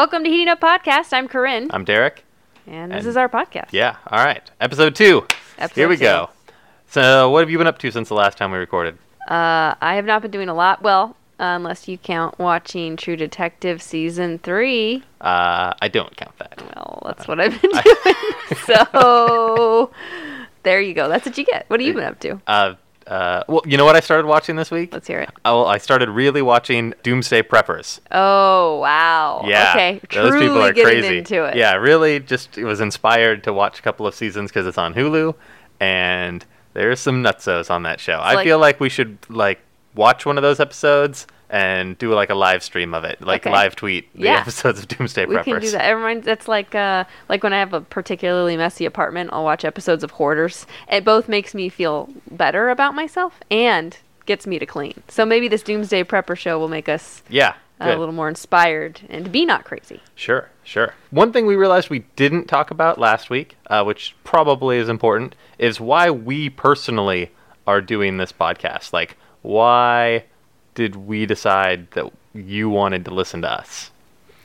Welcome to Heating Up Podcast. I'm Corinne, I'm Derek. and this and- is our podcast. Yeah, all right. Episode two. Episode Here we two. go. So, what have you been up to since the last time we recorded? Uh, I have not been doing a lot. Well, unless you count watching True Detective season three. Uh, I don't count that. Well, that's what I've been doing. so there you go. That's what you get. What have you been up to? Uh, uh, well, you know what I started watching this week? Let's hear it. Oh, I started really watching Doomsday Preppers. Oh wow. Yeah, Okay. those Truly people are crazy. into it. Yeah, really, just was inspired to watch a couple of seasons because it's on Hulu, and there's some nutsos on that show. I like- feel like we should like watch one of those episodes and do like a live stream of it, like Okay. live tweet the Yeah. episodes of Doomsday We Preppers. can do that. Everyone, that's like uh, like when I have a particularly messy apartment, I'll watch episodes of Hoarders. It both makes me feel better about myself and gets me to clean. So maybe this Doomsday Prepper show will make us Yeah, a little more inspired and be not crazy. Sure, sure. One thing we realized we didn't talk about last week, uh, which probably is important, is why we personally are doing this podcast. Like, why did we decide that you wanted to listen to us?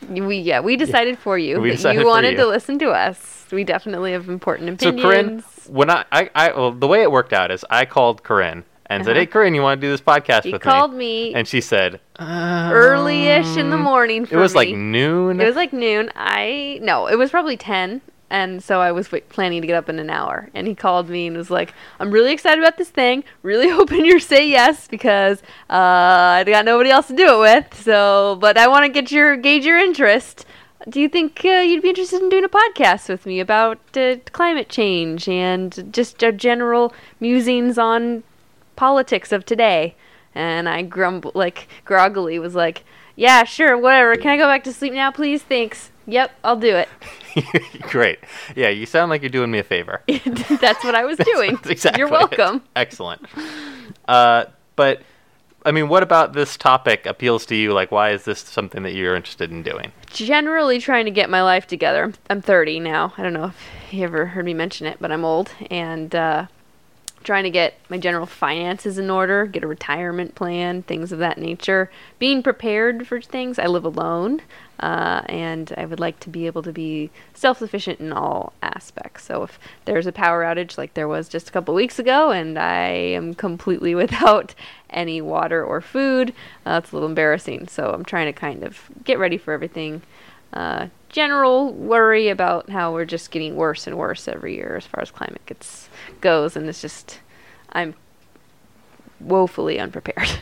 We yeah, we decided for you We decided you wanted you. to listen to us. We definitely have important opinions. So. Corinne, when I, I, I well, the way it worked out is I called Corinne and said, Uh-huh. "Hey, Corinne, you want to do this podcast he with me?" She called me?" me And she said, um, early-ish in the morning. For "It was like noon." It was like noon. I no, it was probably ten, and so I was planning to get up in an hour. And he called me and was like, "I'm really excited about this thing. Really hoping you say yes because uh, I got nobody else to do it with. So, but I want to get your gauge your interest." Do you think uh, you'd be interested in doing a podcast with me about uh, climate change and just our general musings on politics of today? And I grumble like groggily was like, "Yeah, sure, whatever. Can I go back to sleep now, please? Thanks. Yep, I'll do it." Great. Yeah, you sound like you're doing me a favor. That's what I was doing. Exactly You're it. welcome. Excellent. Uh, but I mean, what about this topic appeals to you? Like, why is this something that you're interested in doing? Generally trying to get my life together. I'm, I'm 30 now. I don't know if you ever heard me mention it, but I'm old and uh, trying to get my general finances in order, get a retirement plan, things of that nature. Being prepared for things. I live alone, uh, and I would like to be able to be self sufficient in all aspects. So if there's a power outage like there was just a couple weeks ago, and I am completely without any water or food, uh, a little embarrassing. So I'm trying to kind of get ready for everything. Uh, general worry about how we're just getting worse and worse every year as far as climate gets goes, and it's just I'm woefully unprepared.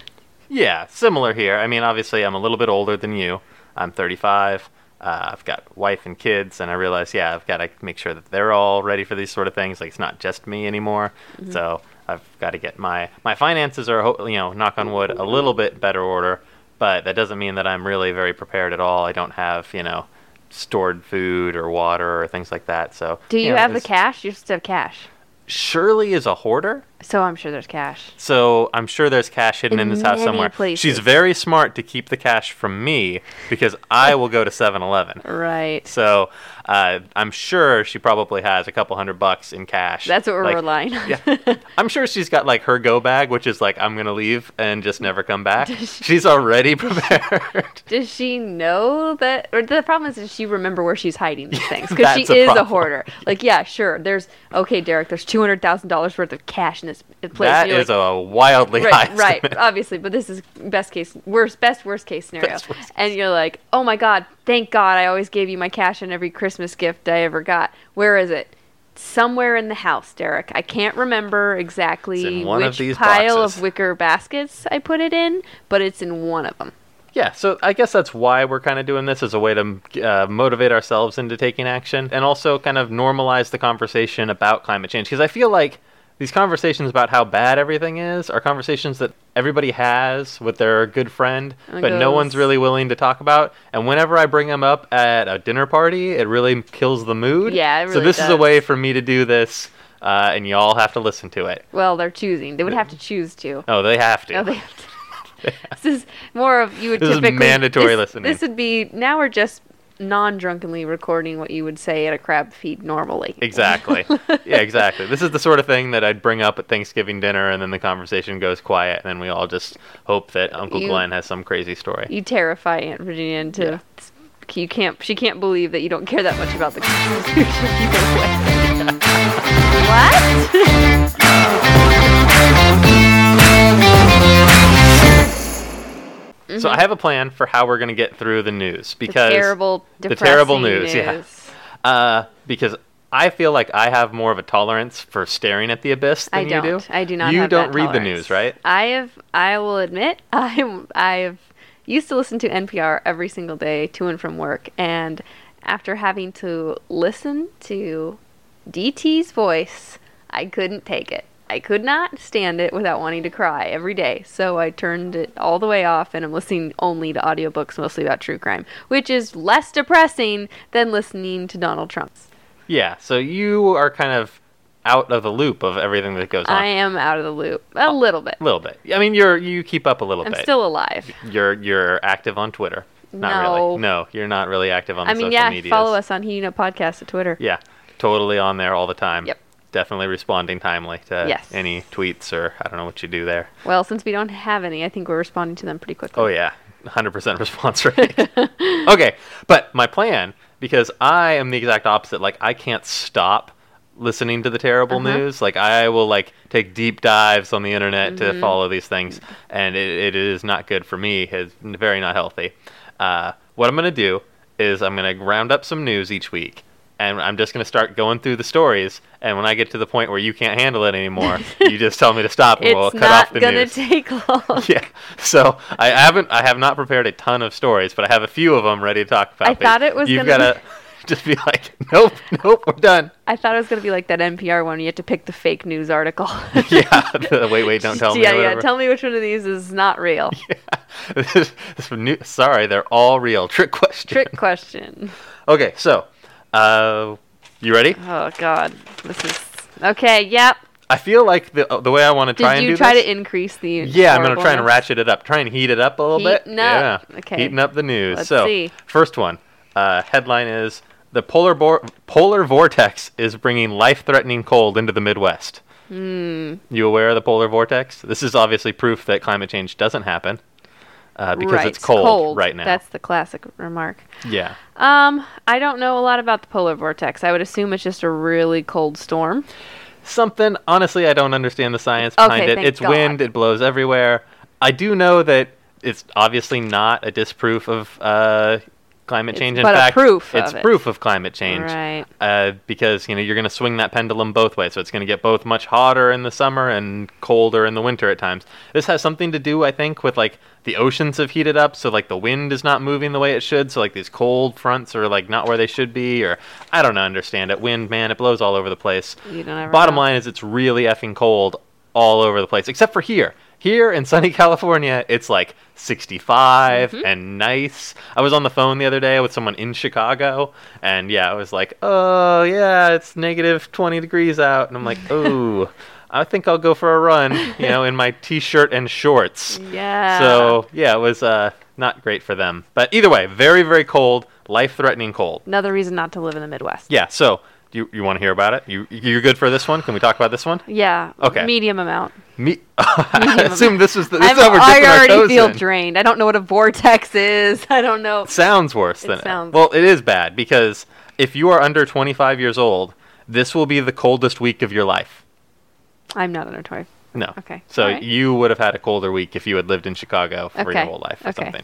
Yeah, similar here. I mean, obviously, I'm a little bit older than you. I'm 35. Uh, I've got wife and kids, and I realize, yeah, I've got to make sure that they're all ready for these sort of things. Like, it's not just me anymore. So I've got to get my my finances are, you know, knock on wood, a little bit better order. But that doesn't mean that I'm really very prepared at all. I don't have, you know, stored food or water or things like that. So Do you know, have the cash? You just have cash. Shirley is a hoarder. So I'm sure there's cash. So I'm sure there's cash hidden in, In this house somewhere. places. She's very smart to keep the cash from me because I will go to 7-Eleven. Right. So uh, I'm sure she probably has a couple hundred bucks in cash. That's what we're Like, relying on. yeah, I'm sure she's got like her go bag, which is like I'm gonna leave and just never come back. She's already prepared. Does she know that? Or the problem is, does she remember where she's hiding these things? Because she a is a hoarder. Like, yeah, sure. There's okay, Derek. There's two hundred thousand dollars worth of cash in this place. that is like, a wildly right, high right, estimate. obviously. But this is best case, worst, best worst case scenario. Best worst and you're like, oh my god, thank God, I always gave you my cash in every Christmas gift I ever got. Where is it? Somewhere in the house, Derek. I can't remember exactly of which these pile boxes. of wicker baskets I put it in, but it's in one of them. Yeah, so I guess that's why we're kind of doing this as a way to uh, motivate ourselves into taking action and also kind of normalize the conversation about climate change. Because I feel like these conversations about how bad everything is are conversations that everybody has with their good friend, And but no one's really willing to talk about. And whenever I bring them up at a dinner party, it really kills the mood. Yeah, it So really this is a way for me to do this, uh, and y'all have to listen to it. Well, they're choosing. They would have to choose to. Oh, they have to. No, they have to. this is more of you would This is typically mandatory this, listening. This would be now we're just non-drunkenly recording what you would say at a crab feed normally. Exactly. yeah, exactly. This is the sort of thing that I'd bring up at Thanksgiving dinner, and then the conversation goes quiet, and then we all just hope that Uncle You- Glenn has some crazy story. You terrify Aunt Virginia into you can't. She can't believe that you don't care that much about the Constitution either what? So I have a plan for how we're going to get through the news because the terrible, the terrible depressing news, yeah. uh, because I feel like I have more of a tolerance for staring at the abyss than I don't. you do. I do not. You don't read the news, right? I have. I will admit, I'm. I've used to listen to NPR every single day to and from work, and after having to listen to DT's voice, I couldn't take it. I could not stand it without wanting to cry every day. So I turned it all the way off and I'm listening only to audiobooks mostly about true crime, which is less depressing than listening to Donald Trump's. Yeah. So you are kind of out of the loop of everything that goes on. I am out of the loop a little bit. a little bit. I mean, you're you keep up a little bit. I'm still alive. You're you're active on Twitter. Not No. really. No, you're not really active on the I mean, social yeah, medias. follow us on Heating Up Podcast at Twitter. Yeah, totally on there all the time. Yep. Definitely responding timely to Yes. any tweets or I don't know what you do there. Well, since we don't have any, I think we're responding to them pretty quickly. Oh yeah, 100% response rate. okay, but my plan because I am the exact opposite. Like I can't stop listening to the terrible Uh-huh. news. Like I will like take deep dives on the internet Mm-hmm. to follow these things, and it, it is not good for me. It's very not healthy. Uh, what I'm gonna do is I'm gonna round up some news each week. And I'm just gonna start going through the stories, and when I get to the point where you can't handle it anymore, you just tell me to stop, and we'll It's cut not off the gonna news. take long. yeah. So I haven't, I have not prepared a ton of stories, but I have a few of them ready to talk about. I thought it was You've gonna gotta just be like, nope, nope, we're done. I thought it was gonna be like that NPR one. You had to pick the fake news article. yeah. the wait, wait, don't tell me. yeah, yeah. Tell me which one of these is not real. This is new- Sorry, they're all real. Trick question. Trick question. Okay, so, uh, you ready? Oh God, this is okay. Yep. I feel like the the way I want to try Did and do. Did you try this. to increase the? Yeah, I'm gonna try and ratchet it up. Try and heat it up a little bit. Up. Yeah. Okay. Heating up the news. Let's so, see. first one. Uh, headline is the polar vor- polar vortex is bringing life-threatening cold into the Midwest. Hmm. You aware of the polar vortex? This is obviously proof that climate change doesn't happen uh, because right. it's cold, right now. That's the classic remark. yeah. Um, I don't know a lot about the polar vortex. I would assume it's just a really cold storm. Something. Honestly, I don't understand the science behind Okay, it. It's God. wind. It blows everywhere. I do know that it's obviously not a disproof of uh, climate It's change. In fact, proof it's of proof of climate change. Right. Uh, because you know you're going to swing that pendulum both ways, so it's going to get both much hotter in the summer and colder in the winter at times. This has something to do, I think, with like the oceans have heated up, so like the wind is not moving the way it should, so like these cold fronts are like not where they should be, or I don't understand it. Wind, man, it blows all over the place. You don't ever Bottom know. line is it's really effing cold all over the place, except for here. Here in sunny California, it's like 65 Mm-hmm. and nice. I was on the phone the other day with someone in Chicago, and yeah, I was like, oh, yeah, it's negative 20 degrees out. And I'm like, oh, I think I'll go for a run, you know, in my t shirt and shorts. Yeah. So, yeah, it was uh, not great for them. But either way, very, very cold, life threatening cold. Another reason not to live in the Midwest. Yeah, so. You, you want to hear about it? You you're good for this one? Can we talk about this one? Yeah. Okay. Medium amount. Me, I assume this is the, this how we're I already feel in. drained. I don't know what a vortex is. I don't know. Sounds worse It than sounds- well, it is bad because if you are under 25 years old, this will be the coldest week of your life. I'm not under 12. No. Okay, So alright. you would have had a colder week if you had lived in Chicago for your whole life or okay. something.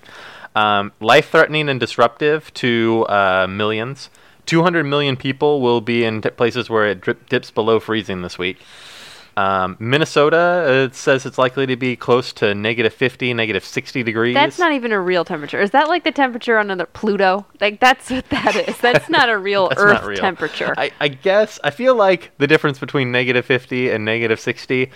Um, life-threatening and disruptive to uh, millions. 200 million people will be in t- places where it drip, dips below freezing this week. Um, Minnesota, uh, it says it's likely to be close to negative 50, negative 60 degrees. That's not even a real temperature. Is that like the temperature on another Pluto? Like that's what that is. That's not a real Earth real. temperature. I, I guess I feel like the difference between negative 50 and negative 60,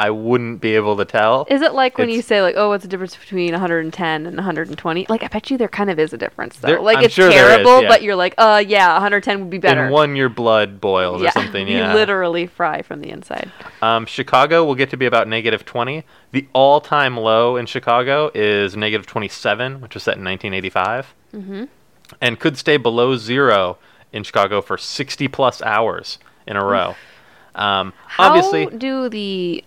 I wouldn't be able to tell. is it like when you say like, oh, what's the difference between 110 and 120? Like I bet you there kind of is a difference though. There- like I'm it's sure there is, terrible, yeah. but you're like, uh, yeah, 110 would be better. In one, your blood boils or something. Yeah. you literally fry from the inside. Um, Chicago will get to be about negative 20. The all-time low in Chicago is negative 27, which was set in 1985, Mm-hmm. and could stay below zero in Chicago for 60 plus hours in a row. Um, How obviously, do the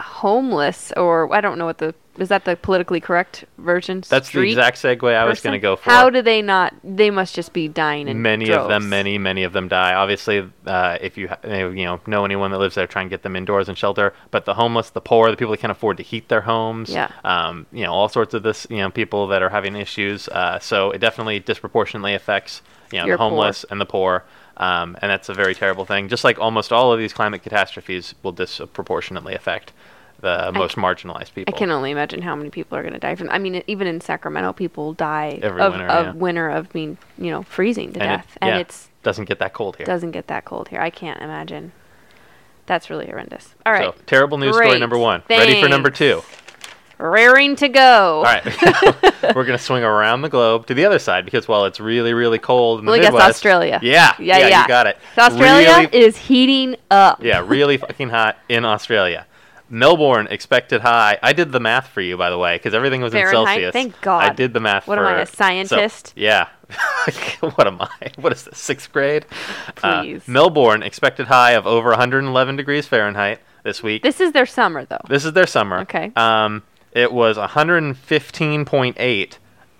homeless, or I don't know what the is that the politically correct version? That's Street the exact segue I was going to go for. How do they not? They must just be dying in many of them, many, many of them die. Obviously, uh, if you ha- you know know anyone that lives there, try and get them indoors and shelter. But the homeless, the poor, the people that can't afford to heat their homes, Yeah. um, you know, all sorts of this, you know, people that are having issues. Uh, so it definitely disproportionately affects you know Your the poor. homeless and the poor. Um, and that's a very terrible thing. Just like almost all of these climate catastrophes will disproportionately affect the most marginalized people. I can only imagine how many people are going to die from. I mean, even in Sacramento, people die Every of, winter, of yeah. winter of being, you know, freezing to and it, death, and yeah, it's doesn't get that cold here. doesn't get that cold here. I can't imagine. That's really horrendous. All right, So terrible news story number one. Ready for number two? Raring to go. All right. We're going to swing around the globe to the other side because while it's really, really cold in the Well, I guess Australia. Yeah. Yeah, yeah. You got it. So Australia Really- is heating up. yeah, really fucking hot in Australia. Melbourne expected high. I did the math for you, by the way, because everything was Fahrenheit? in Celsius. Thank God. I did the math What for am I, a so- scientist? yeah. what am I? What is this, sixth grade? Uh, Please. Melbourne expected high of over 111 degrees Fahrenheit this week. This is their summer, though. This is their summer. Okay. Um, it was 115.8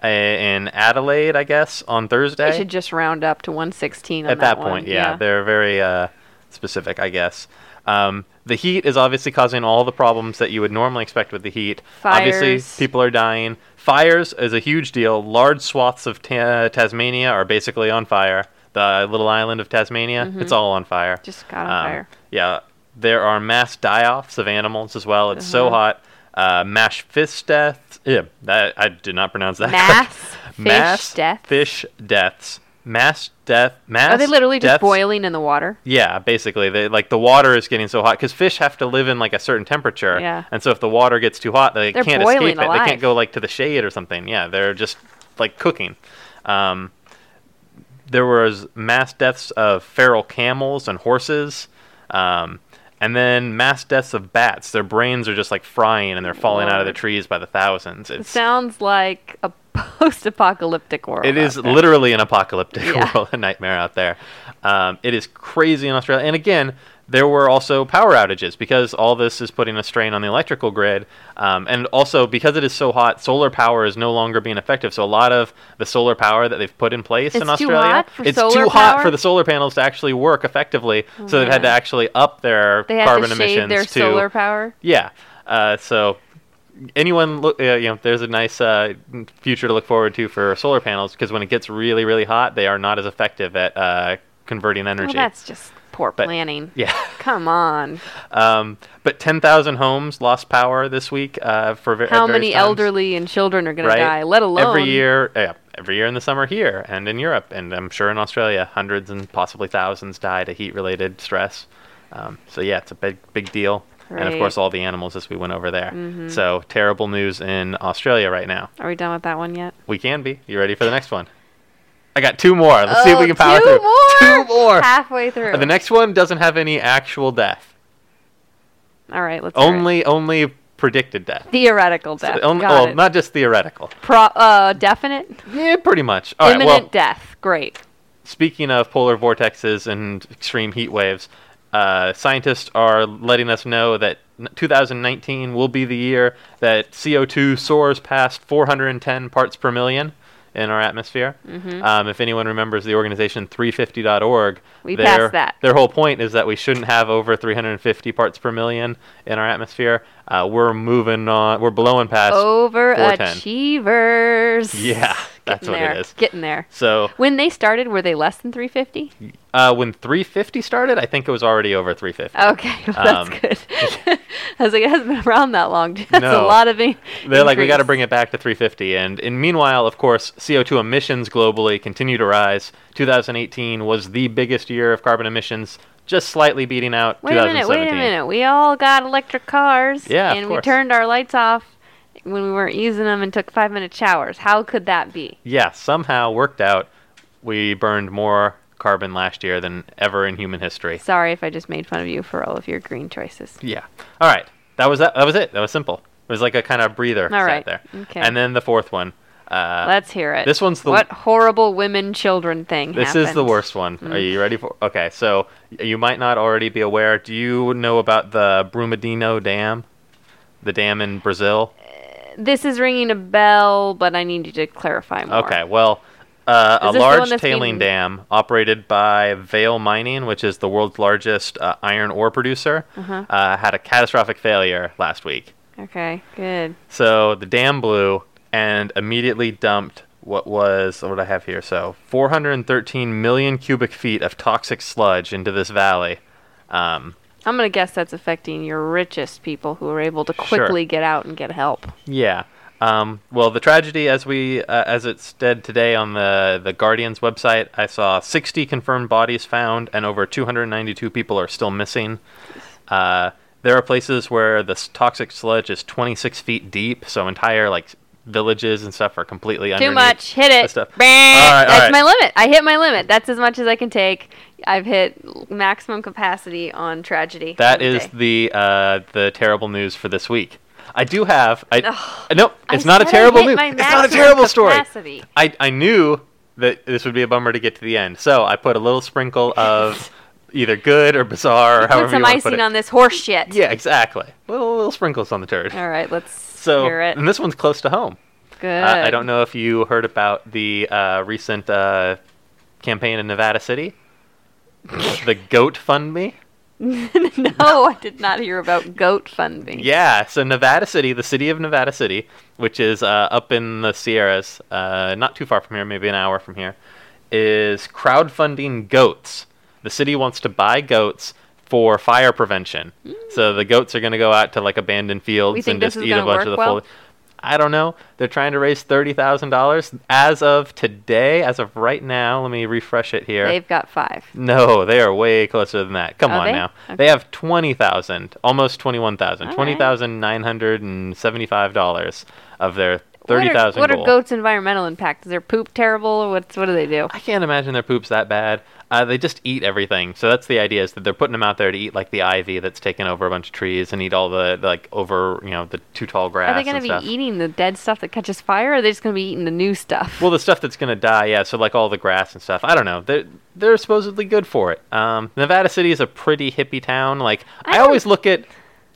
uh, in Adelaide, I guess, on Thursday. They should just round up to 116 on At that one. point, yeah, they're very uh, specific, I guess. Um, the heat is obviously causing all the problems that you would normally expect with the heat. Fires. Obviously, people are dying. Fires is a huge deal. Large swaths of ta- Tasmania are basically on fire. The little island of Tasmania, it's all on fire. Mm-hmm. Just got on Um, fire. Yeah, there are mass die-offs of animals as well. It's so Uh-huh. hot. Uh, mass fish deaths. Yeah, that I did not pronounce that. Mass fish mass death. fish deaths. Mass death. Mass. Are they literally just boiling in the water? Yeah, basically, they like the water is getting so hot because fish have to live in like a certain temperature. Yeah. And so if the water gets too hot, they They're can't escape it. They can't go like to the shade or something. Yeah, they're just like cooking. Um, there was mass deaths of feral camels and horses. Um, and then mass deaths of bats. Their brains are just like frying and they're falling out of the trees by the thousands. It sounds like a post-apocalyptic world. it is literally an apocalyptic Yeah. world, a nightmare out there. Um, it is crazy in Australia. And again, there were also power outages because all this is putting a strain on the electrical grid. Um, and also, because it is so hot, solar power is no longer being effective. So, a lot of the solar power that they've put in place in It's too Australia, it's too hot for the solar panels to actually work effectively. so, they've had to actually up their They have carbon to emissions their to. solar power. Yeah. Uh, so anyone look, uh, you know, there's a nice uh, future to look forward to for solar panels because when it gets really, really hot, they are not as effective at uh, converting Well, energy. that's just poor But- planning. yeah. Come on. Um, but 10,000 homes lost power this week uh, for ver- How many times, elderly and children are going right? to die? Let alone every year. Yeah, every year in the summer here and in Europe, and I'm sure in Australia, hundreds and possibly thousands die to heat-related stress. Um, so yeah, it's a big, big deal. And of Mm-hmm. course, all the animals as we went over there. So terrible news in Australia right now. Are we done with that one yet? We can be. You ready for the next one? I got two more. Let's see if we Oh, can power two through. more? Two more. Halfway through. The next one doesn't have any actual death. All right, let's. Only only predicted death. theoretical So death. only, Got well, it. not just theoretical. Pro- uh, definite, Yeah, pretty much. All right. imminent Well, death. Great. speaking of polar vortexes and extreme heat waves, uh, scientists are letting us know that 2019 will be the year that CO2 soars past 410 parts per million in our atmosphere. Mm-hmm. Um, if anyone remembers the organization 350.org, We their, passed that. Their whole point is that we shouldn't have over 350 parts per million in our atmosphere. Uh, we're moving on. We're blowing past. Overachievers. Yeah, that's what there. it is. Getting there. So When they started, were they less than 350? uh, when 350 started, I think it was already over 350. Okay, well, that's Um, good. I was like, it hasn't been around that long. That's No. a lot of in- They're like, we got to bring it back to 350. And, and meanwhile, of course, CO2 emissions globally continue to rise. 2018 was the biggest year of carbon emissions, just slightly beating out Wait a minute, 2017. wait a minute. We all got electric cars. Yeah, of And we turned our lights off when we weren't using them and took five minute showers. How could that be? Yeah, somehow worked out. We burned more carbon last year than ever in human history. Sorry if I just made fun of you for all of your green choices. Yeah. All right. That was that. That was it. That was simple. It was like a kind of breather All right. there. Okay. And then the fourth one. Uh, Let's hear it. this one's the- what horrible women children thing This is the worst one. Mm. Are you ready for? Okay, so you might not already be aware. Do you know about the Brumadinho Dam? The dam in Brazil. This is ringing a bell, but I need you to clarify more. Okay, well, uh, a this the one large tailing being- dam operated by Vale Mining, which is the world's largest uh, iron ore producer, Uh-huh. uh, had a catastrophic failure last week. Okay, good. So the dam blew and immediately dumped what was what I have here? So 413 million cubic feet of toxic sludge into this valley. Um, I'm gonna guess that's affecting your richest people who are able to Sure. quickly get out and get help. Yeah. Um, well, the tragedy, as we uh, as it said today on the the Guardian's website, I saw 60 confirmed bodies found, and over 292 people are still missing. Uh, there are places where the toxic sludge is 26 feet deep, so entire like villages and stuff are completely Too much. Hit it. stuff. Right, That's right. my limit. I hit my limit. That's as much as I can take. I've hit maximum capacity on tragedy. That is the uh, the terrible news for this week. I do have. I Ugh. no, I it's not a terrible news. It's not a terrible story. capacity. I I knew that this would be a bummer to get to the end, so I put a little sprinkle of either good or bizarre or Put however some you want to icing put on this horse shit. Yeah, exactly. Little little sprinkles on the turd. All right, let's So hear it. and this one's close to home. Good. Uh, I don't know if you heard about the uh, recent uh, campaign in Nevada City, the Goat Fund Me. no, I did not hear about goat funding. Yeah, so Nevada City, the city of Nevada City, which is uh, up in the Sierras, uh, not too far from here, maybe an hour from here, is crowdfunding goats. The city wants to buy goats for fire prevention. So the goats are going to go out to like abandoned fields and just eat a bunch of the well? foliage. I don't know. They're trying to raise thirty thousand dollars as of today. As of right now, let me refresh it here. They've got five. No, they are way closer than that. Come Are on they? now. Okay. They have 20,000, almost 21,000. All right. $20,975 of their What are- 30,000 What are goats' environmental impact? Is their poop terrible? Or what's what do they do? I can't imagine their poop's that bad. Uh, they just eat everything. So that's the idea is that they're putting them out there to eat like the ivy that's taken over a bunch of trees and eat all the like over, you know, the too tall grass Are they going to stuff. be eating the dead stuff that catches fire, or are they just going to be eating the new stuff? Well, the stuff that's gonna die, yeah. So like all the grass and stuff. I don't know. They're they're supposedly good for it. Um, Nevada City is a pretty hippie town. Like I I, always look at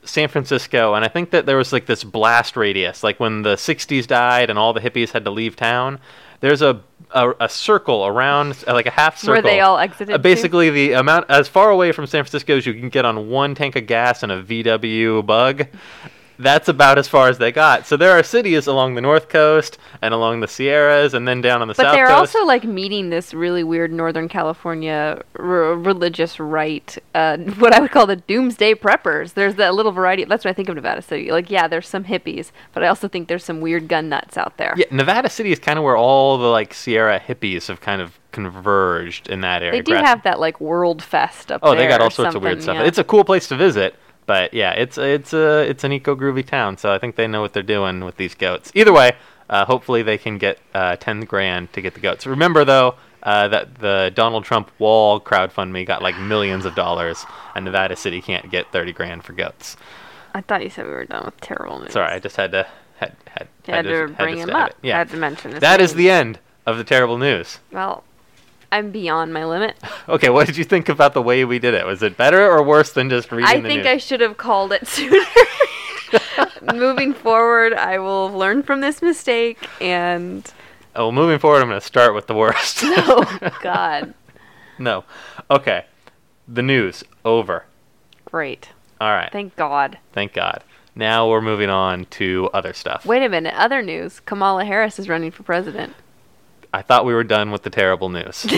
San Francisco, and I think that there was like this blast radius, like when the '60s died and all the hippies had to leave town. There's a a, a circle around, like a half circle, Where they all exited Uh, to? basically, the amount as far away from San Francisco as you can get on one tank of gas and a VW Bug. That's about as far as they got. So there are cities along the north coast and along the Sierras, and then down on the But south they're also like meeting this really weird Northern California r- religious right, uh, what I would call the doomsday preppers. There's that little variety. That's what I think of Nevada City. Like, yeah, there's some hippies, but I also think there's some weird gun nuts out there. Yeah, Nevada City is kind of where all the like Sierra hippies have kind of converged in that area. They do Grass- have that like World Fest up oh, there. Oh, they got all sorts of weird stuff. yeah. It's a cool place to visit, but yeah, it's it's a it's an eco groovy town. So I think they know what they're doing with these goats. Either way, uh, hopefully they can get uh, ten grand to get the goats. Remember though. Uh, that the Donald Trump wall crowdfunding got like millions of dollars, and Nevada City can't get thirty grand for goats. I thought you said we were done with terrible news. Sorry, I just had to had had, You had, to bring him up. it. Yeah, Had to mention that is name. the end of the terrible news. Well, I'm beyond my limit. Okay, what did you think about the way we did it? Was it better or worse than just reading I the think news? I should have called it sooner. Moving forward, I will learn from this mistake and Oh, well, moving forward, I'm going to start with the worst. oh god, no. Okay. The news over. great. All right. Thank God. Thank God. Now we're moving on to other stuff. Wait a minute. Other news: Kamala Harris is running for president. I thought we were done with the terrible news.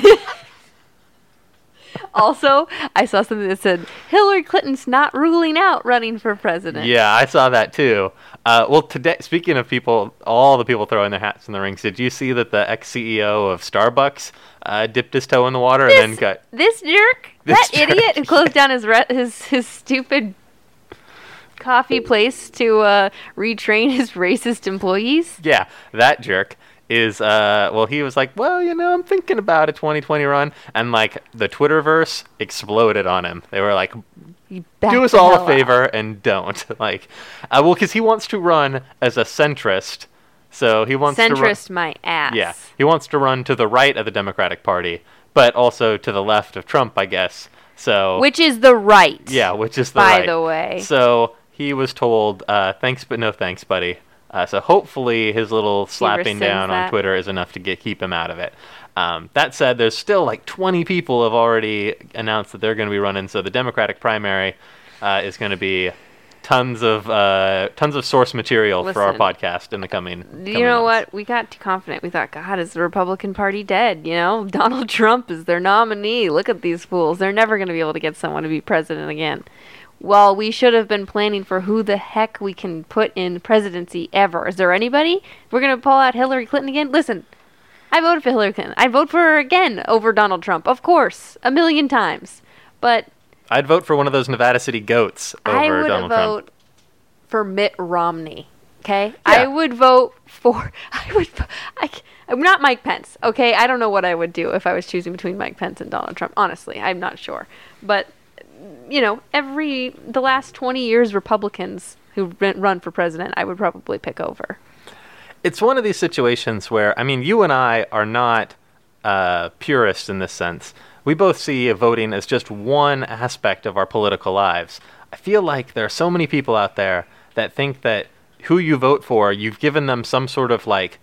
Also, I saw something that said Hillary Clinton's not ruling out running for president. yeah, I saw that too. Uh, well, today, speaking of people, all the people throwing their hats in the rings, did you see that the ex CEO of Starbucks uh, dipped his toe in the water and then got this jerk, This that idiot who closed down his re- his his stupid coffee place to uh, retrain his racist employees. yeah, that jerk is uh well he was like, "Well, you know, I'm thinking about a 2020 run." And like the Twitterverse exploded on him. They were like, "Do us all a out. favor and don't." like uh, well cuz he wants to run as a centrist. So he wants to run Centrist my ass. Yeah. He wants to run to the right of the Democratic Party, but also to the left of Trump, I guess. So Which is the right. yeah, which is the by right. the way. So he was told, uh, "Thanks, but no thanks, buddy." Uh, so hopefully, his little slapping down on. Twitter is enough to get keep him out of it. Um, that said, there's still like 20 people have already announced that they're going to be running. So the Democratic primary uh, is going to be tons of uh, tons of source material for our podcast in the coming. You coming know months. what? We got too confident. We thought, God, is the Republican Party dead? You know, Donald Trump is their nominee. Look at these fools. They're never going to be able to get someone to be president again. Well, we should have been planning for who the heck we can put in presidency ever. Is there anybody? We're going to pull out Hillary Clinton again? Listen, I voted for Hillary Clinton. I'd vote for her again over Donald Trump, of course, a million times. But I'd vote for one of those Nevada City goats over Donald Trump. I would Donald vote Trump. for Mitt Romney. Okay, Yeah. I would vote for. I would. I, am not Mike Pence. Okay, I don't know what I would do if I was choosing between Mike Pence and Donald Trump. Honestly, I'm not sure. But you know, every the last 20 years, Republicans who run for president, I would probably pick over. it's one of these situations where I mean, you and I are not uh, purists in this sense. We both see voting as just one aspect of our political lives. I feel like there are so many people out there that think that who you vote for, you've given them some sort of like,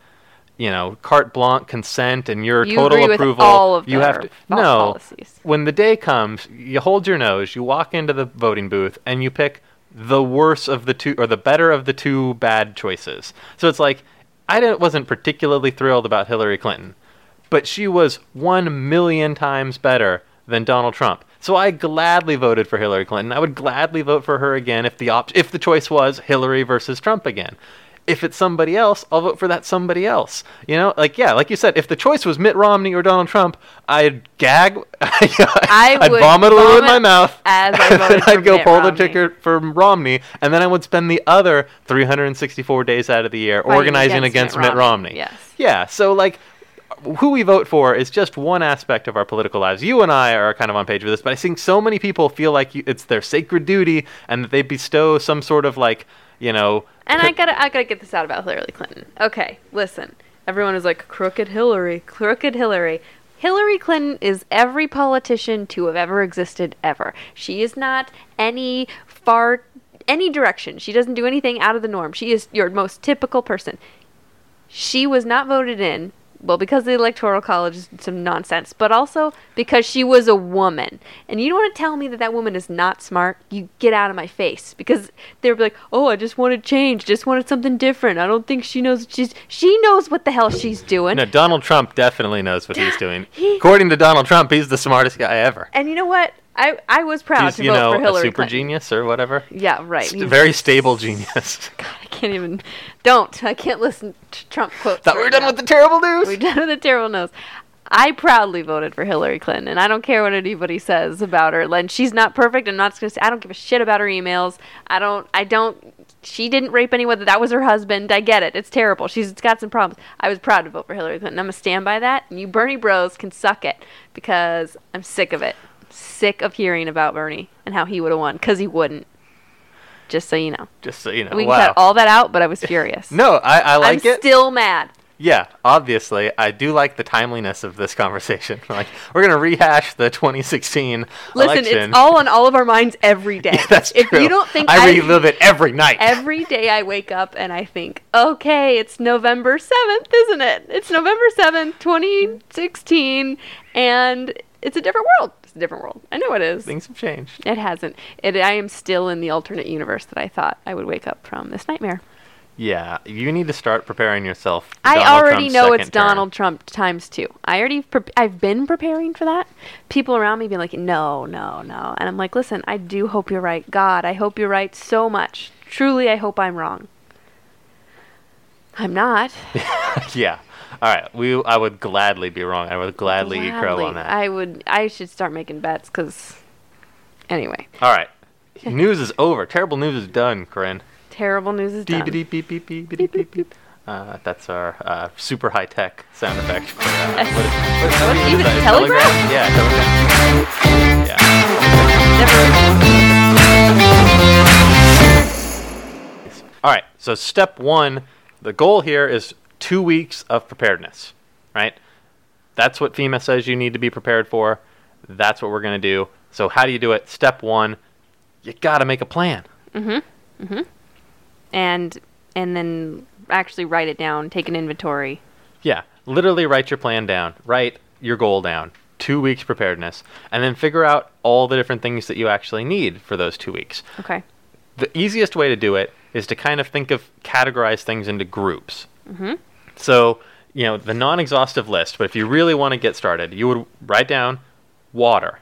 you know, carte blanche consent and your You total agree with approval. all of you have to no. policies. When the day comes, you hold your nose, you walk into the voting booth, and you pick the worse of the two or the better of the two bad choices. So it's like I didn't, wasn't particularly thrilled about Hillary Clinton, but she was one million times better than Donald Trump. So I gladly voted for Hillary Clinton. I would gladly vote for her again if the op- if the choice was Hillary versus Trump again. If it's somebody else, I'll vote for that somebody else. You know, like yeah, like you said, if the choice was Mitt Romney or Donald Trump, I'd gag, I I'd would vomit a little in my mouth, as I and then I'd go Mitt pull the Romney. ticket for Romney, and then I would spend the other 364 days out of the year Fighting organizing against against, Mitt Mitt Romney, Romney. yes. Yeah, so like who we vote for is just one aspect of our political lives. You and I are kind of on page with this, but I think so many people feel like you, it's their sacred duty and that they bestow some sort of like, you know, And I gotta, I gotta get this out about Hillary Clinton. Okay, listen. Everyone is like crooked Hillary, crooked Hillary. Hillary Clinton is every politician to have ever existed ever. She is not any far, any direction. She doesn't do anything out of the norm. She is your most typical person. She was not voted in. Well, because the electoral college is some nonsense, but also because she was a woman. And you don't want to tell me that that woman is not smart. You get out of my face because they'd be like, "Oh, I just wanted change. Just wanted something different. I don't think she knows. She's she knows what the hell she's doing." no, Donald Trump definitely knows what he's doing. He- According to Donald Trump, he's the smartest guy ever. And you know what? I I was proud He's, to you vote know, for Hillary a super Clinton. genius or whatever. Yeah, right. St- very stable genius. God, I can't even. Don't. I can't listen to Trump quotes. Thought we were done now. with the terrible news. We're done with the terrible nose. I proudly voted for Hillary Clinton, and I don't care what anybody says about her. And she's not perfect. I'm not gonna say I don't give a shit about her emails. I don't. I don't. She didn't rape anyone. That was her husband. I get it. It's terrible. She's got some problems. I was proud to vote for Hillary Clinton. I'm gonna stand by that. And you Bernie Bros can suck it because I'm sick of it. Sick of hearing about Bernie and how he would have won because he wouldn't. Just so you know, Just so you know. we wow. cut all that out. But I was furious. no, I, I like I'm it. still mad. Yeah, obviously, I do like the timeliness of this conversation. Like, we're gonna rehash the 2016 Listen, election. it's all on all of our minds every day. Yeah, that's if true. you don't think I relive it every night. every day I wake up and I think, okay, it's November 7th, isn't it? It's November 7th, 2016, and it's a different world. It's a different world. I know it is. Things have changed. It hasn't. It, I am still in the alternate universe that I thought I would wake up from this nightmare. Yeah, you need to start preparing yourself. for I Donald already Trump's know it's term. Donald Trump times two. I already, pre- I've been preparing for that. People around me being like, no, no, no. And I'm like, listen, I do hope you're right. God, I hope you're right so much. Truly, I hope I'm wrong. I'm not. yeah. All right. We. I would gladly be wrong. I would gladly, eat crow on that. I would, I should start making bets because, anyway, All right. news is over. Terrible news is done, Corinne. terrible news is done. Beep, beep, beep, beep, beep, beep, beep. Uh, that's our uh, super high tech sound effect. For, uh, what what, what, even that? Telegram? Yeah, telegram. Yeah. Never, All right. So step one, the goal here is two weeks of preparedness, right? That's what FEMA says you need to be prepared for. That's what we're going to do. So how do you do it? Step one, you got to make a plan. Mhm. Mhm. And and then actually write it down, take an inventory. Yeah, literally write your plan down, write your goal down, two weeks preparedness, and then figure out all the different things that you actually need for those two weeks. Okay. The easiest way to do it is to kind of think of categorize things into groups. Mm-hmm. So, you know, the non exhaustive list, but if you really want to get started, you would write down water.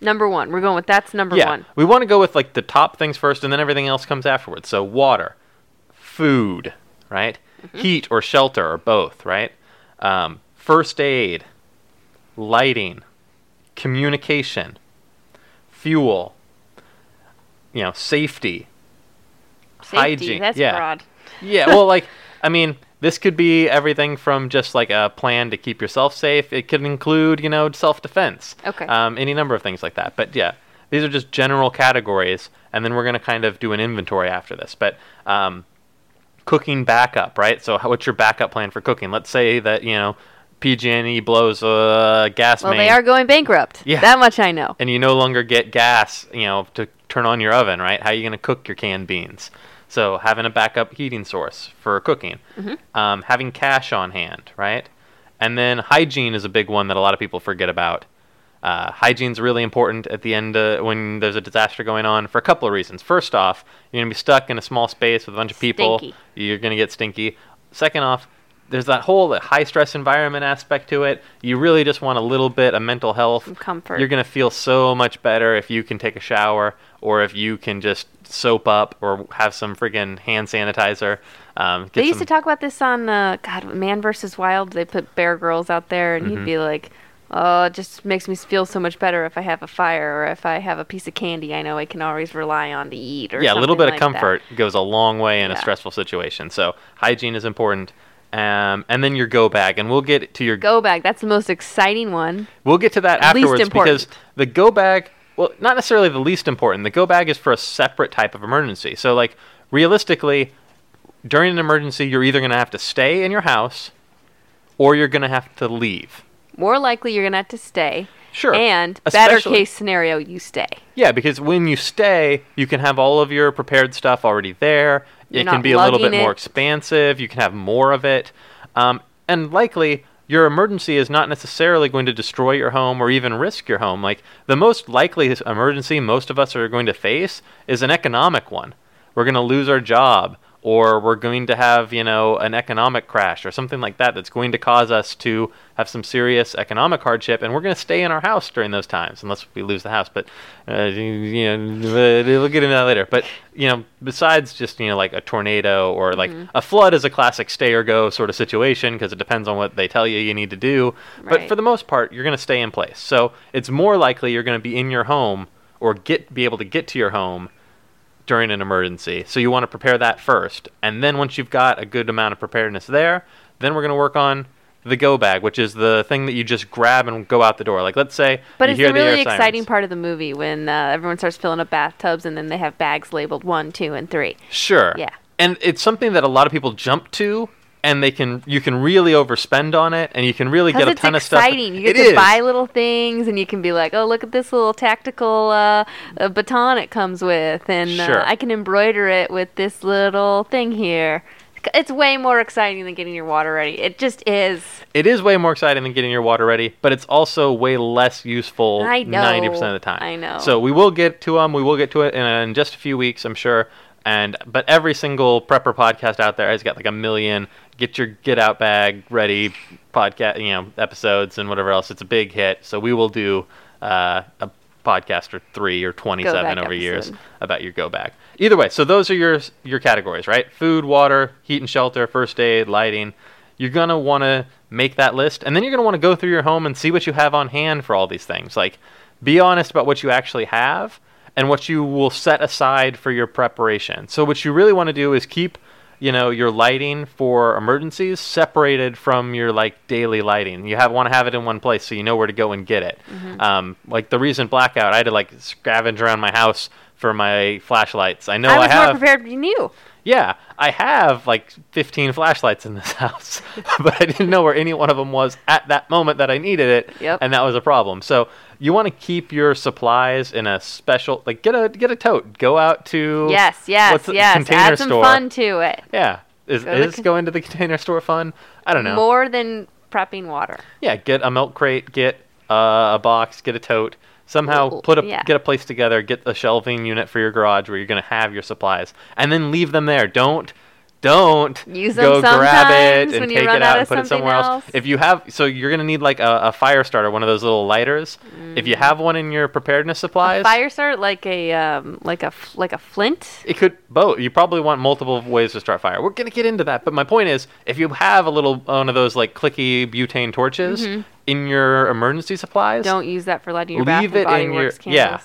Number one. We're going with that's number yeah, one. we want to go with like the top things first, and then everything else comes afterwards. So water, food, right? Heat or shelter or both, right? Um, first aid, lighting, communication, fuel, you know, safety, Safety. hygiene. That's yeah. broad. Yeah, well, like, I mean, this could be everything from just like a plan to keep yourself safe. It could include, you know, self defense. Okay. Um, any number of things like that. But yeah, these are just general categories, and then we're going to kind of do an inventory after this. But um, cooking backup, right? So, how, what's your backup plan for cooking? Let's say that, you know, PG&E blows a gas Well, main they are going bankrupt. Yeah. That much I know. and you no longer get gas, you know, to turn on your oven, right? How are you going to cook your canned beans? So having a backup heating source for cooking, um, having cash on hand, right? And then hygiene is a big one that a lot of people forget about. Uh, hygiene's really important at the end uh, when there's a disaster going on for a couple of reasons. First off, you're gonna be stuck in a small space with a bunch of people. Stinky. You're gonna get stinky. Second off, there's that whole high stress environment aspect to it. You really just want a little bit of mental health. Some comfort. You're gonna feel so much better if you can take a shower or if you can just soap up or have some friggin' hand sanitizer. Um, get They used some- to talk about this on uh, God, Man versus Wild. They put Bear Grylls out there, and Mm-hmm. he'd be like, "Oh, it just makes me feel so much better if I have a fire or if I have a piece of candy. I know I can always rely on to eat." Or yeah, a little bit like of that." comfort goes a long way in a stressful situation. So hygiene is important. Um, and then your go bag, and we'll get to your Go bag. That's the most exciting one. We'll get to that afterwards because the go bag, well, not necessarily the least important. The go bag is for a separate type of emergency. So, like, realistically, during an emergency, you're either going to have to stay in your house or you're going to have to leave. More likely, you're gonna have to stay. Sure. And better case scenario, you stay. Yeah, because when you stay, you can have all of your prepared stuff already there. You're it can be a little bit lugging more expansive. You can have more of it. Um, and likely, your emergency is not necessarily going to destroy your home or even risk your home. Like, the most likely emergency most of us are going to face is an economic one. We're going to lose our job, or we're going to have, you know, an economic crash or something like that that's going to cause us to have some serious economic hardship, and we're going to stay in our house during those times, unless we lose the house. But uh, you know, we'll get into that later. But you know, besides just you know like a tornado or like a flood is a classic stay or go sort of situation because it depends on what they tell you you need to do. But for the most part, you're going to stay in place. So it's more likely you're going to be in your home or get be able to get to your home during an emergency. So you want to prepare that first. And then once you've got a good amount of preparedness there, then we're going to work on the go bag, which is the thing that you just grab and go out the door. Like let's say But you it's hear the the really exciting sirens. part of the movie when uh, everyone starts filling up bathtubs and then they have bags labeled one, two, and three. Sure. Yeah. And it's something that a lot of people jump to and they can you can really overspend on it and you can really get a ton of stuff. It's exciting. You get It to is. buy little things, and you can be like, "Oh, look at this little tactical uh, uh, baton it comes with, and Sure. uh, I can embroider it with this little thing here." It's way more exciting than getting your water ready. It just is. It is way more exciting than getting your water ready, but it's also way less useful I know. 90% of the time. I know. So we will get to them. We will get to it in, in just a few weeks, I'm sure. And but every single prepper podcast out there has got like a million get your get out bag ready podcast, you know, episodes and whatever else. It's a big hit. So we will do uh, a podcast or three or 27 bag over years about your go bag. Either way, so those are your your categories, right? Food, water, heat and shelter, first aid, lighting. You're gonna want to make that list, and then you're gonna want to go through your home and see what you have on hand for all these things. Like, be honest about what you actually have and what you will set aside for your preparation. So what you really want to do is keep you know your lighting for emergencies separated from your like daily lighting you have want to have it in one place so you know where to go and get it um, like the recent blackout i had to like scavenge around my house for my flashlights i know I i, was more have prepared than you. yeah i have like 15 flashlights in this house but i didn't know where any one of them was at that moment that i needed it Yep. and that was a problem so you want to keep your supplies in a special like get a get a tote. Go out to Yes, yes, the yes. container Add some store. fun to it. Yeah. Is Go is con- going to the container store fun? I don't know. More than prepping water. Yeah, get a milk crate, get uh, a box, get a tote. Somehow Ooh, put a yeah. get a place together, get a shelving unit for your garage where you're gonna have your supplies, and then leave them there. Don't don't Use go grab it and take it out out and put it somewhere else. else. If you have, so you're gonna need like a, a fire starter, one of those little lighters. If you have one in your preparedness supplies, Fire start like a um, like a like a flint. it could both. You probably want multiple ways to start fire. We're gonna get into that, but my point is, if you have a little one of those like clicky butane torches in your emergency supplies, Mm-hmm. Don't use that for lighting your Bath leave and it in your Works yeah.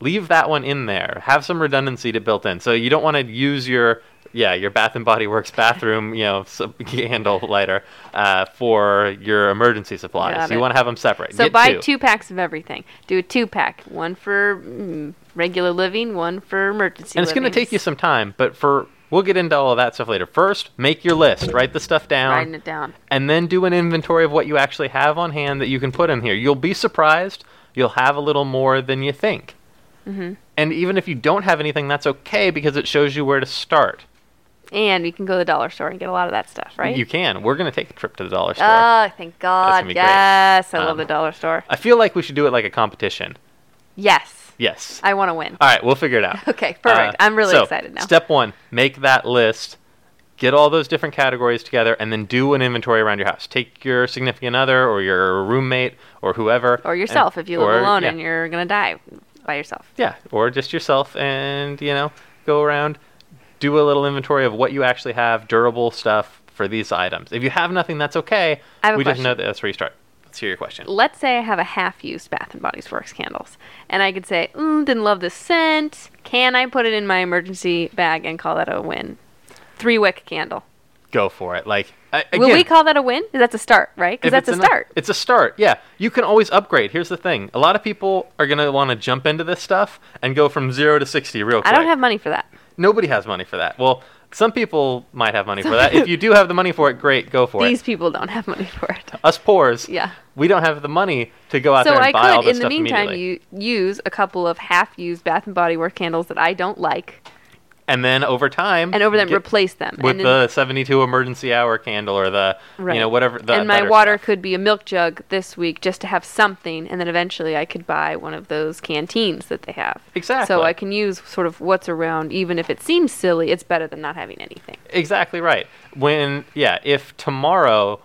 Leave that one in there. Have some redundancy to built in. So you don't want to use your yeah your Bath and Body Works bathroom you know candle lighter uh, for your emergency supplies. Got you want to have them separate. So Get buy two. two packs of everything. Do a two pack. One for mm, regular living. One for emergency. and it's going to take you some time, but for we'll get into all of that stuff later. First, make your list. Write the stuff down. writing it down. and then do an inventory of what you actually have on hand that you can put in here. You'll be surprised. You'll have a little more than you think. Mm-hmm. And even if you don't have anything, that's okay because it shows you where to start. And you can go to the dollar store and get a lot of that stuff, right? You can. We're going to take a trip to the dollar store. Oh, thank God. gonna great. Yes, I love Um, the dollar store. I feel like we should do it like a competition. Yes. Yes. I want to win. All right, we'll figure it out. Okay, perfect. Uh, I'm really so, excited now. Step one make that list, get all those different categories together, and then do an inventory around your house. Take your significant other or your roommate or whoever. or and- yourself if you live or- alone yeah. and you're going to die by yourself. Yeah, or just yourself and, you know, go around, do a little inventory of what you actually have, durable stuff for these items. If you have nothing, that's okay. I have a we just know that that's where you start. Let's hear your question. Let's say I have a half-used Bath and Body Works candles, and I could say, mm, "Didn't love the scent." Can I put it in my emergency bag and call that a win? Three-wick candle. Go for it. Like, I, Will we call that a win? That's a start, right? Because that's a enough- start. It's a start. Yeah, you can always upgrade. Here's the thing: a lot of people are gonna want to jump into this stuff and go from zero to sixty real quick. I don't have money for that. Nobody has money for that. Well, some people might have money for that. If you do have the money for it, great, go for These it. These people don't have money for it. Us poors, Yeah. we don't have the money to go out So there and I buy all could, this in the meantime, you use a couple of half-used Bath and Body Works candles that I don't like, and then over time, and over them get- replace them. with and in- the 72 emergency hour candle or the Right. you know whatever the and my water stuff. could be a milk jug this week just to have something, and then eventually I could buy one of those canteens that they have. Exactly. So I can use sort of what's around, even if it seems silly. It's better than not having anything. exactly right when yeah if tomorrow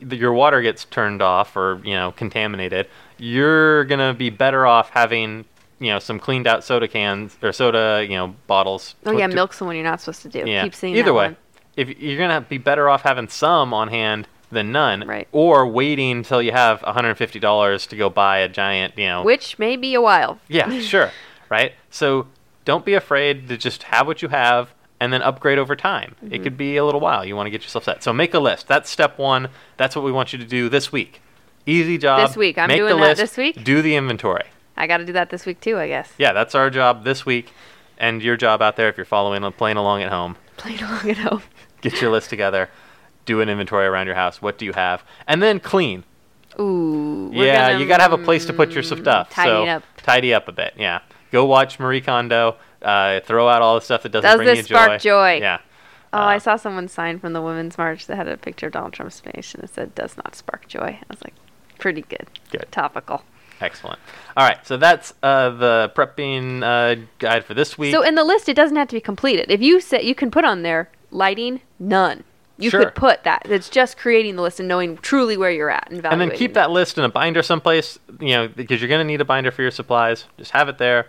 your water gets turned off or you know contaminated you're gonna be better off having you know some cleaned out soda cans or soda you know bottles Oh yeah, to- milk's the one you're not supposed to do. yeah Keep seeing either way one. if you're gonna be better off having some on hand than none Right. or waiting until you have $150 to go buy a giant you know Which may be a while. Yeah, sure. Right? So don't be afraid to just have what you have and then upgrade over time. Mm-hmm. It could be a little while. You want to get yourself set. So make a list. That's step one. That's what we want you to do this week. Easy job. This week. I'm Make doing the that list, this week? Do the inventory. I got to do that this week too, I guess. Yeah, that's our job this week. And your job out there if you're following playing along at home. Playing along at home. Get your list together. Do an inventory around your house. What do you have? And then clean. Ooh. yeah, gonna, you gotta have a place to put your mm, stuff. Tidy so up. tidy up a bit. Yeah, go watch Marie Kondo. Uh, throw out all the stuff that doesn't Does bring this you spark joy. joy? Yeah. Oh, Uh, I saw someone sign from the Women's March that had a picture of Donald Trump's face and it said, does not spark joy. I was like, pretty good. Good. Topical. Excellent. All right, so that's uh, the prepping uh, guide for this week. So in the list, it doesn't have to be completed. If you say, you can put on there, lighting, none. You Sure. could put that. It's just creating the list and knowing truly where you're at and and then keep that list in a binder someplace, you know, because you're going to need a binder for your supplies. Just have it there.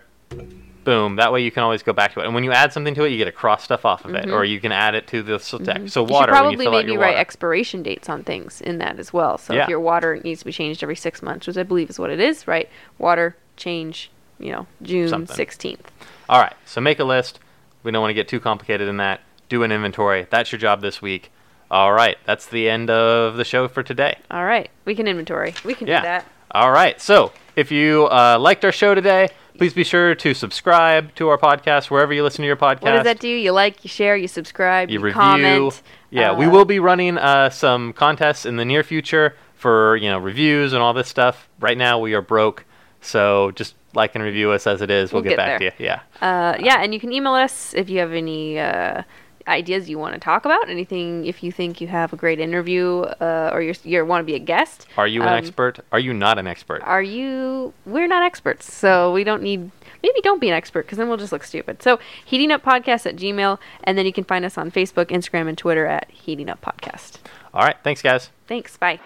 Boom. That way you can always go back to it. And when you add something to it, you get to cross stuff off of it, or you can add it to the so text. Mm-hmm. You water should you probably fill out maybe write expiration dates on things in that as well. So Yeah. if your water needs to be changed every six months, which I believe is what it is, right? Water change, you know, June Something. sixteenth. All right, so make a list. We don't want to get too complicated in that. Do an inventory. That's your job this week. All right, that's the end of the show for today. All right, we can inventory. We can Yeah. do that. All right. So if you uh, liked our show today, please be sure to subscribe to our podcast wherever you listen to your podcast. What does that do? You like, you share, you subscribe, You you, review. comment. Yeah, we uh, will be running uh, some contests in the near future for you know reviews and all this stuff. Right now we are broke, So just like and review us as it is. We'll, We'll get, get back there. to you. Yeah. Uh, yeah, and you can email us if you have any uh, ideas you want to talk about, anything if you think you have a great interview uh, or you you want to be a guest. Are you um, an expert? Are you not an expert? Are you? We're not experts, so we don't need. Maybe don't be an expert because then we'll just look stupid. So heating up podcast at Gmail, and then you can find us on Facebook, Instagram, and Twitter at heating up podcast. All right, thanks guys. Thanks. Bye.